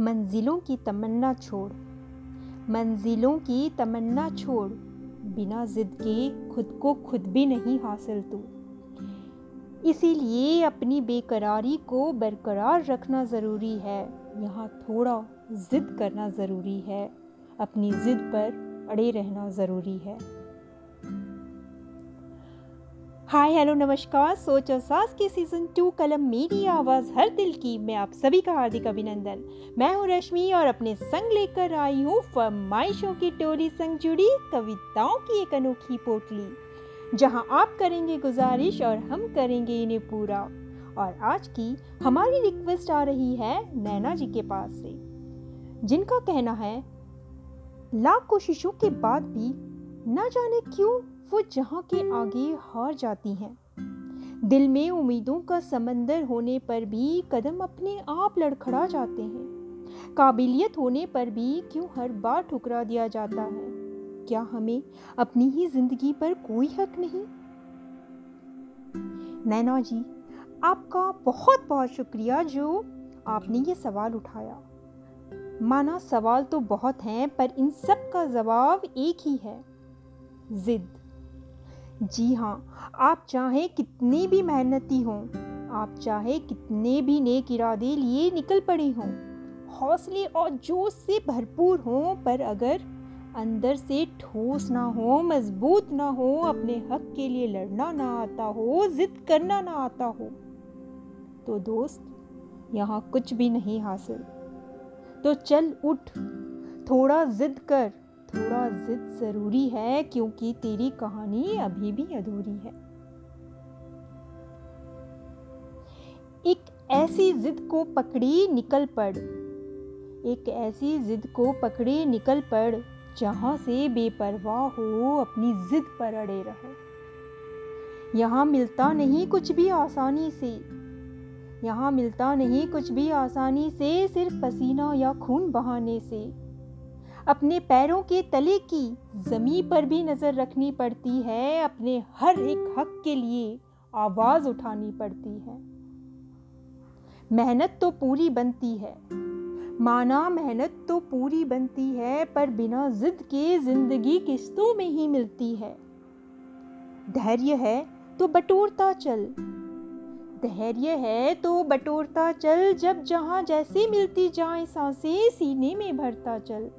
मंजिलों की तमन्ना छोड़। मंजिलों की तमन्ना छोड़, बिना जिद के खुद को खुद भी नहीं हासिल तू। इसीलिए अपनी बेकरारी को बरकरार रखना ज़रूरी है। यहाँ थोड़ा ज़िद करना ज़रूरी है। अपनी ज़िद पर अड़े रहना ज़रूरी है। हाय, हेलो, नमस्कार। सोच और सास के सीज़न टू कलम मेरी आवाज़ हर दिल की। मैं आप सभी का हार्दिक अभिनंदन। मैं हूँ रश्मि और अपने संग लेकर आई हूँ फरमाइशों की टोली संग जुड़ी कविताओं की एक अनोखी पोटली, जहाँ आप करेंगे गुजारिश और हम करेंगे इन्हें पूरा। और आज की हमारी रिक्वेस्ट आ रही है नैना जी के पास से, जिनका कहना है, लाख कोशिशों के बाद भी ना जाने क्यों वो जहाँ के आगे हार जाती हैं। दिल में उम्मीदों का समंदर होने पर भी कदम अपने आप लड़खड़ा जाते हैं। काबिलियत होने पर भी क्यों हर बार ठुकरा दिया जाता है? क्या हमें अपनी ही ज़िंदगी पर कोई हक नहीं? नैना जी, आपका बहुत बहुत शुक्रिया जो आपने ये सवाल उठाया। माना सवाल तो बहुत हैं, पर इन सब का जवाब एक ही है। जिद। जी हाँ आप चाहे कितनी भी मेहनती हों, आप चाहे कितने भी नेक इरादे लिए निकल पड़े हों, हौसले और जोश से भरपूर हों, पर अगर अंदर से ठोस ना हो, मज़बूत ना हो, अपने हक के लिए लड़ना ना आता हो, जिद करना ना आता हो तो दोस्त, यहाँ कुछ भी नहीं हासिल। तो चल उठ, थोड़ा जिद कर। थोड़ा जिद ज़रूरी है क्योंकि तेरी कहानी अभी भी अधूरी है। एक ऐसी जिद को पकड़ी, निकल पड़। एक ऐसी जिद को पकड़े, निकल पड़, जहाँ से बेपरवाह हो, अपनी जिद पर अड़े रहो। यहाँ मिलता नहीं कुछ भी आसानी से। यहाँ मिलता नहीं कुछ भी आसानी से, सिर्फ़ पसीना या खून बहाने से। अपने पैरों के तले की जमी पर भी नज़र रखनी पड़ती है, अपने हर एक हक के लिए आवाज़ उठानी पड़ती है। मेहनत तो पूरी बनती है। माना मेहनत तो पूरी बनती है, पर बिना जिद के ज़िंदगी किस्तों में ही मिलती है। धैर्य है तो बटोरता चल। धैर्य है तो बटोरता चल, जब जहाँ जैसे मिलती जाए साँसें सीने में भरता चल।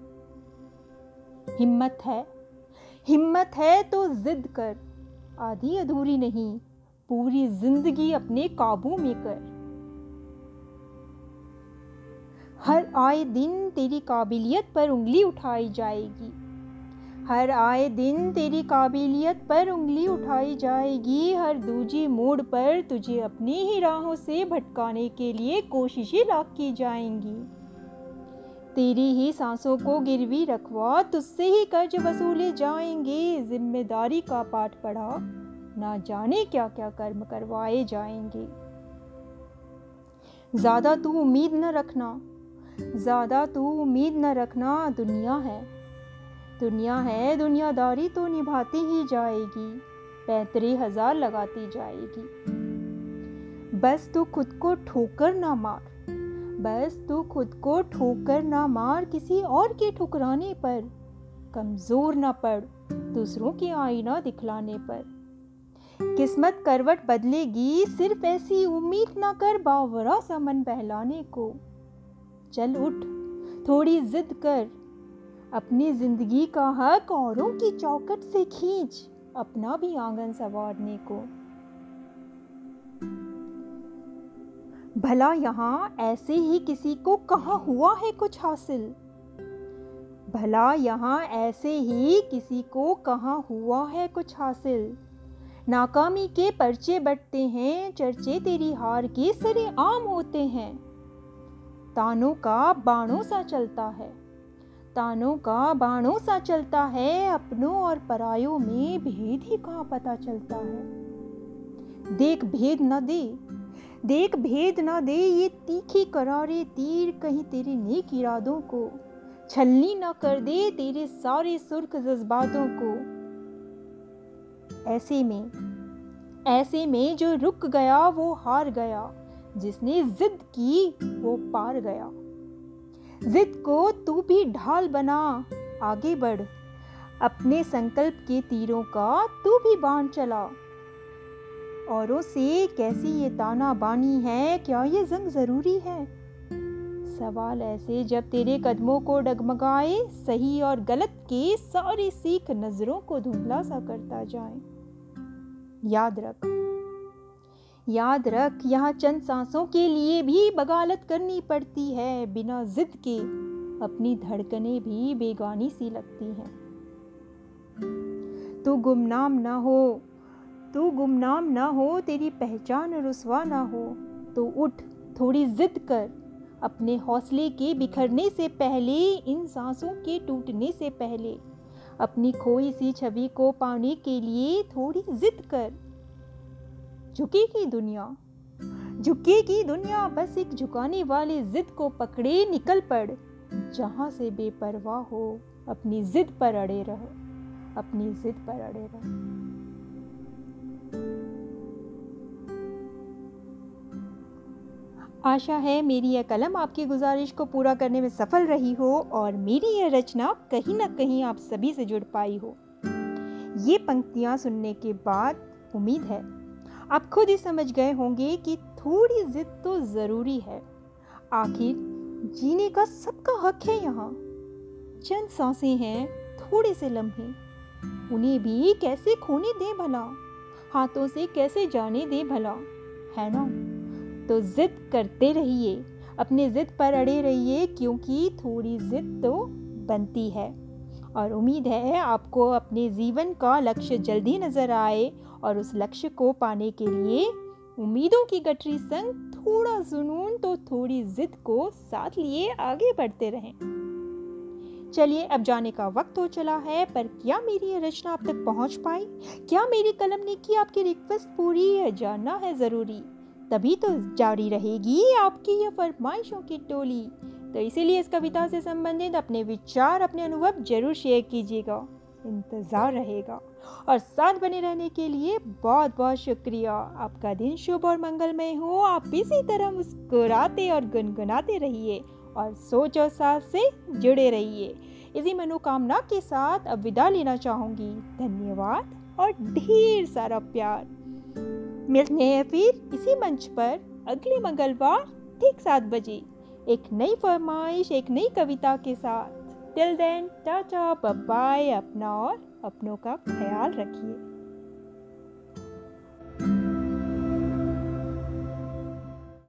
हिम्मत है। हिम्मत है तो जिद कर। आधी अधूरी नहीं, पूरी ज़िंदगी अपने काबू में कर। हर आए दिन तेरी काबिलियत पर उंगली उठाई जाएगी। हर आए दिन तेरी काबिलियत पर उंगली उठाई जाएगी। हर दूजी मोड़ पर तुझे अपनी ही राहों से भटकाने के लिए कोशिशें लाख की जाएँगी। तेरी ही सांसों को गिरवी रखवा, तुझसे ही कर्ज वसूले जाएँगे। ज़िम्मेदारी का पाठ पढ़ा, ना जाने क्या क्या कर्म करवाए जाएँगे। ज़्यादा तू उम्मीद न रखना, ज़्यादा तू उम्मीद न रखना, दुनिया है। दुनिया है, दुनियादारी तो निभाती ही जाएगी, पैंतरी हज़ार लगाती जाएगी। बस तू खुद को ठोकर ना मार। बस तू खुद को ठोकर ना मार किसी और के ठुकराने पर। कमज़ोर ना पड़ दूसरों की आईना दिखलाने पर। किस्मत करवट बदलेगी, सिर्फ़ ऐसी उम्मीद ना कर बावरा सा मन बहलाने को। चल उठ, थोड़ी जिद कर, अपनी ज़िंदगी का हक औरों की चौकट से खींच, अपना भी आँगन संवारने को। भला यहाँ ऐसे ही किसी को कहाँ हुआ है कुछ हासिल? भला यहाँ ऐसे ही किसी को कहाँ हुआ है कुछ हासिल? नाकामी के पर्चे बटते हैं, चर्चे तेरी हार के सरे आम होते हैं। तानों का बाणों सा चलता है। तानों का बाणों सा चलता है, अपनों और परायों में भेद ही कहाँ पता चलता है? देख भेद न दे देख भेद ना दे ये तीखी करारे तीर कहीं तेरे नेक इरादों को। छलनी ना कर दे तेरे सारे सुर्ख जज्बातों को। ऐसे में ऐसे में जो रुक गया वो हार गया। जिसने जिद की वो पार गया। जिद को तू भी ढाल बना, आगे बढ़। अपने संकल्प के तीरों का तू भी बाण चला। औरों से कैसी ये ताना बानी है? क्या ये जंग ज़रूरी है? सवाल ऐसे जब तेरे कदमों को डगमगाए, सही और गलत के सारी सीख नज़रों को धुंधला सा करता जाए। याद रख। याद रख, यहाँ चंद सांसों के लिए भी बगालत करनी पड़ती है, बिना जिद के। अपनी धड़कनें भी बेगानी सी लगती हैं। तू गुमनाम ना हो तू गुमनाम ना हो, तेरी पहचान रुसवा ना हो। तो उठ, थोड़ी जिद कर। अपने हौसले के बिखरने से पहले, इन सांसों के टूटने से पहले। अपनी खोई सी छवि को पाने के लिए थोड़ी जिद कर। झुकेगी दुनिया। झुकेगी दुनिया, बस एक झुकाने वाले जिद को पकड़े, निकल पड़। जहाँ से बेपरवाह हो, अपनी जिद पर अड़े रहो। अपनी जिद पर अड़े रहो। आशा है मेरी यह कलम आपकी गुजारिश को पूरा करने में सफल रही हो और मेरी यह रचना कहीं ना कहीं आप सभी से जुड़ पाई हो। ये पंक्तियाँ सुनने के बाद उम्मीद है आप खुद ही समझ गए होंगे कि थोड़ी जिद तो ज़रूरी है। आखिर जीने का सबका हक है यहाँ। चंद साँसें हैं, थोड़े से लम्हे। उन्हें भी कैसे खोने दें भला? हाथों से कैसे जाने दें भला? है ना? तो ज़िद करते रहिए। अपने ज़िद पर अड़े रहिए, क्योंकि थोड़ी ज़िद तो बनती है। और उम्मीद है आपको अपने जीवन का लक्ष्य जल्दी नज़र आए, और उस लक्ष्य को पाने के लिए उम्मीदों की गठरी संग थोड़ा जुनून तो थोड़ी जिद को साथ लिए आगे बढ़ते रहें। चलिए, अब जाने का वक्त हो चला है, पर क्या मेरी ये रचना आप तक पहुँच पाई? क्या मेरी कलम ने की आपकी रिक्वेस्ट पूरी? है जानना है ज़रूरी। तभी तो जारी रहेगी आपकी यह फरमाइशों की टोली। तो इसीलिए इस कविता से संबंधित अपने विचार, अपने अनुभव ज़रूर शेयर कीजिएगा। इंतज़ार रहेगा। और साथ बने रहने के लिए बहुत बहुत शुक्रिया। आपका दिन शुभ और मंगलमय हो। आप इसी तरह मुस्कुराते और गुनगुनाते रहिए और सोच और साथ से जुड़े रहिए। इसी मनोकामना के साथ अब विदा लेना चाहूँगी। धन्यवाद और ढेर सारा प्यार। मिलते हैं फिर इसी मंच पर अगले मंगलवार ठीक सात बजे। एक नई फरमाइश, एक नई कविता के साथ। टिल देन टाटा बाय अपना और अपनों का ख्याल रखिए।